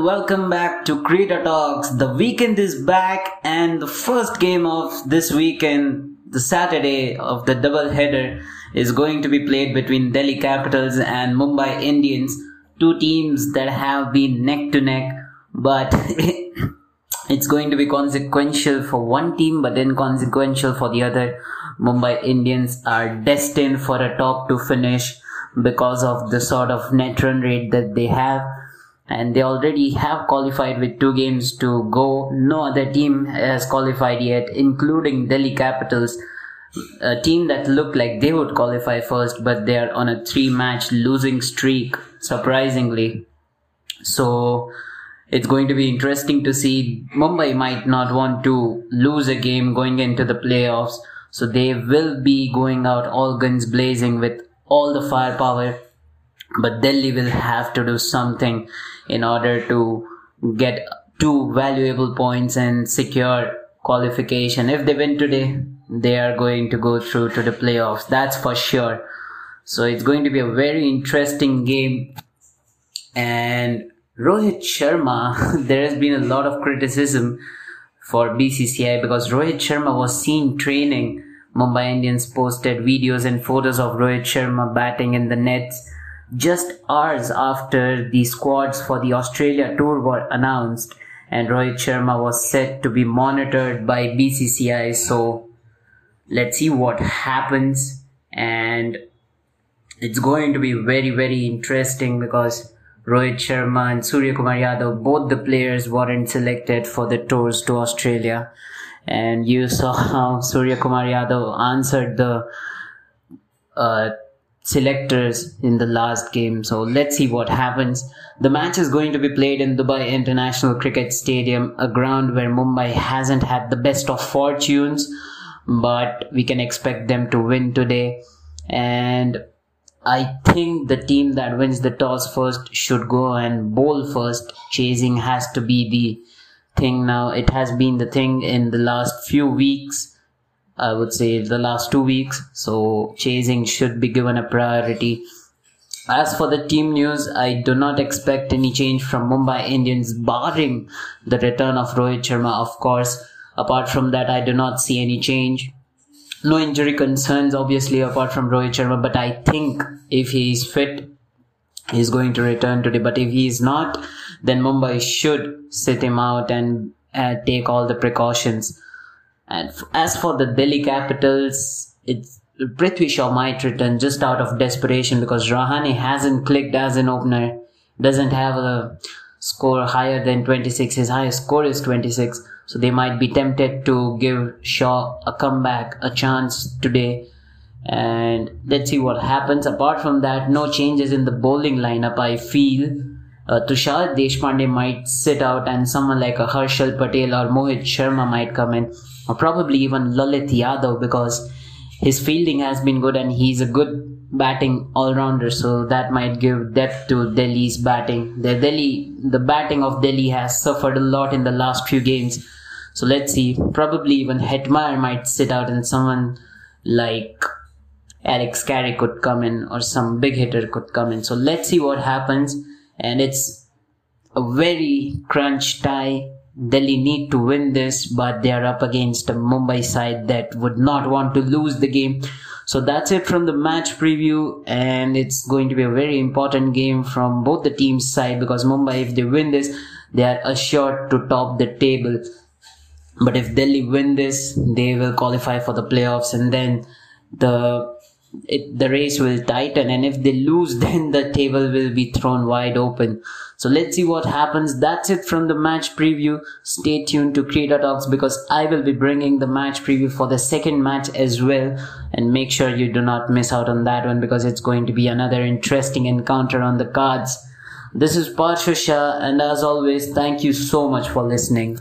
welcome back to Creator Talks. The weekend is back, and the first game of this weekend, the Saturday of the double header, is going to be played between Delhi Capitals and Mumbai Indians, two teams that have been neck to neck, but it's going to be consequential for one team, but inconsequential for the other. Mumbai Indians are destined for a top two finish because of the sort of net run rate that they have and they already have qualified with two games to go. No other team has qualified yet, including Delhi Capitals, a team that looked like they would qualify first, but they are on a three match losing streak, surprisingly. So it's going to be interesting to see. Mumbai might not want to lose a game going into the playoffs, so they will be going out all guns blazing with all the firepower but Delhi will have to do something in order to get two valuable points and secure qualification. If they win today, they are going to go through to the playoffs. That's for sure. So it's going to be a very interesting game. And Rohit Sharma, there has been a lot of criticism for BCCI because Rohit Sharma was seen training. Mumbai Indians posted videos and photos of Rohit Sharma batting in the nets just hours after the squads for the Australia tour were announced and Rohit Sharma was set to be monitored by BCCI. So let's see what happens. And it's going to be very, very interesting because Rohit Sharma and Surya Kumar Yadav, both the players weren't selected for the tours to Australia. And you saw how Surya Kumar Yadav answered the uh, selectors in the last game. So let's see what happens. The match is going to be played in Dubai International Cricket Stadium, a ground where Mumbai hasn't had the best of fortunes, but we can expect them to win today. And I think the team that wins the toss first should go and bowl first. Chasing has to be the thing now. It has been the thing in the last few weeks I would say the last two weeks. So chasing should be given a priority. As for the team news, I do not expect any change from Mumbai Indians, barring the return of Rohit Sharma, of course. Apart from that, I do not see any change. No injury concerns, obviously, apart from Rohit Sharma, but I think if he is fit, he is going to return today. But if he is not, then Mumbai should sit him out and uh, take all the precautions. And as for the Delhi Capitals, it's Prithvi Shaw might return just out of desperation because Rahane hasn't clicked as an opener, doesn't have a score higher than 26. His highest score is 26. So they might be tempted to give Shaw a comeback, a chance today. And let's see what happens. Apart from that, no changes in the bowling lineup, I feel. Uh, Tushar Deshpande might sit out and someone like a Harshal Patel or Mohit Sharma might come in or probably even Lalit Yadav because his fielding has been good and he's a good batting all-rounder so that might give depth to Delhi's batting. The Delhi the batting of Delhi has suffered a lot in the last few games. So let's see. Probably even Hetmyer might sit out and someone like Alex Carey could come in or some big hitter could come in. So let's see what happens. And it's a very crunch tie Delhi need to win this, but they are up against a Mumbai side that would not want to lose the game. So that's it from the match preview, and it's going to be a very important game from both the teams' side because Mumbai, if they win this, they are assured to top the table. But if Delhi win this, they will qualify for the playoffs, and then the it, the race will tighten and if they lose then the table will be thrown wide open. So let's see what happens. That's it from the match preview. Stay tuned to creator talks because i will be bringing the match preview for the second match as well. And make sure you do not miss out on that one because it's going to be another interesting encounter on the cards. This is Parshusha and as always thank you so much for listening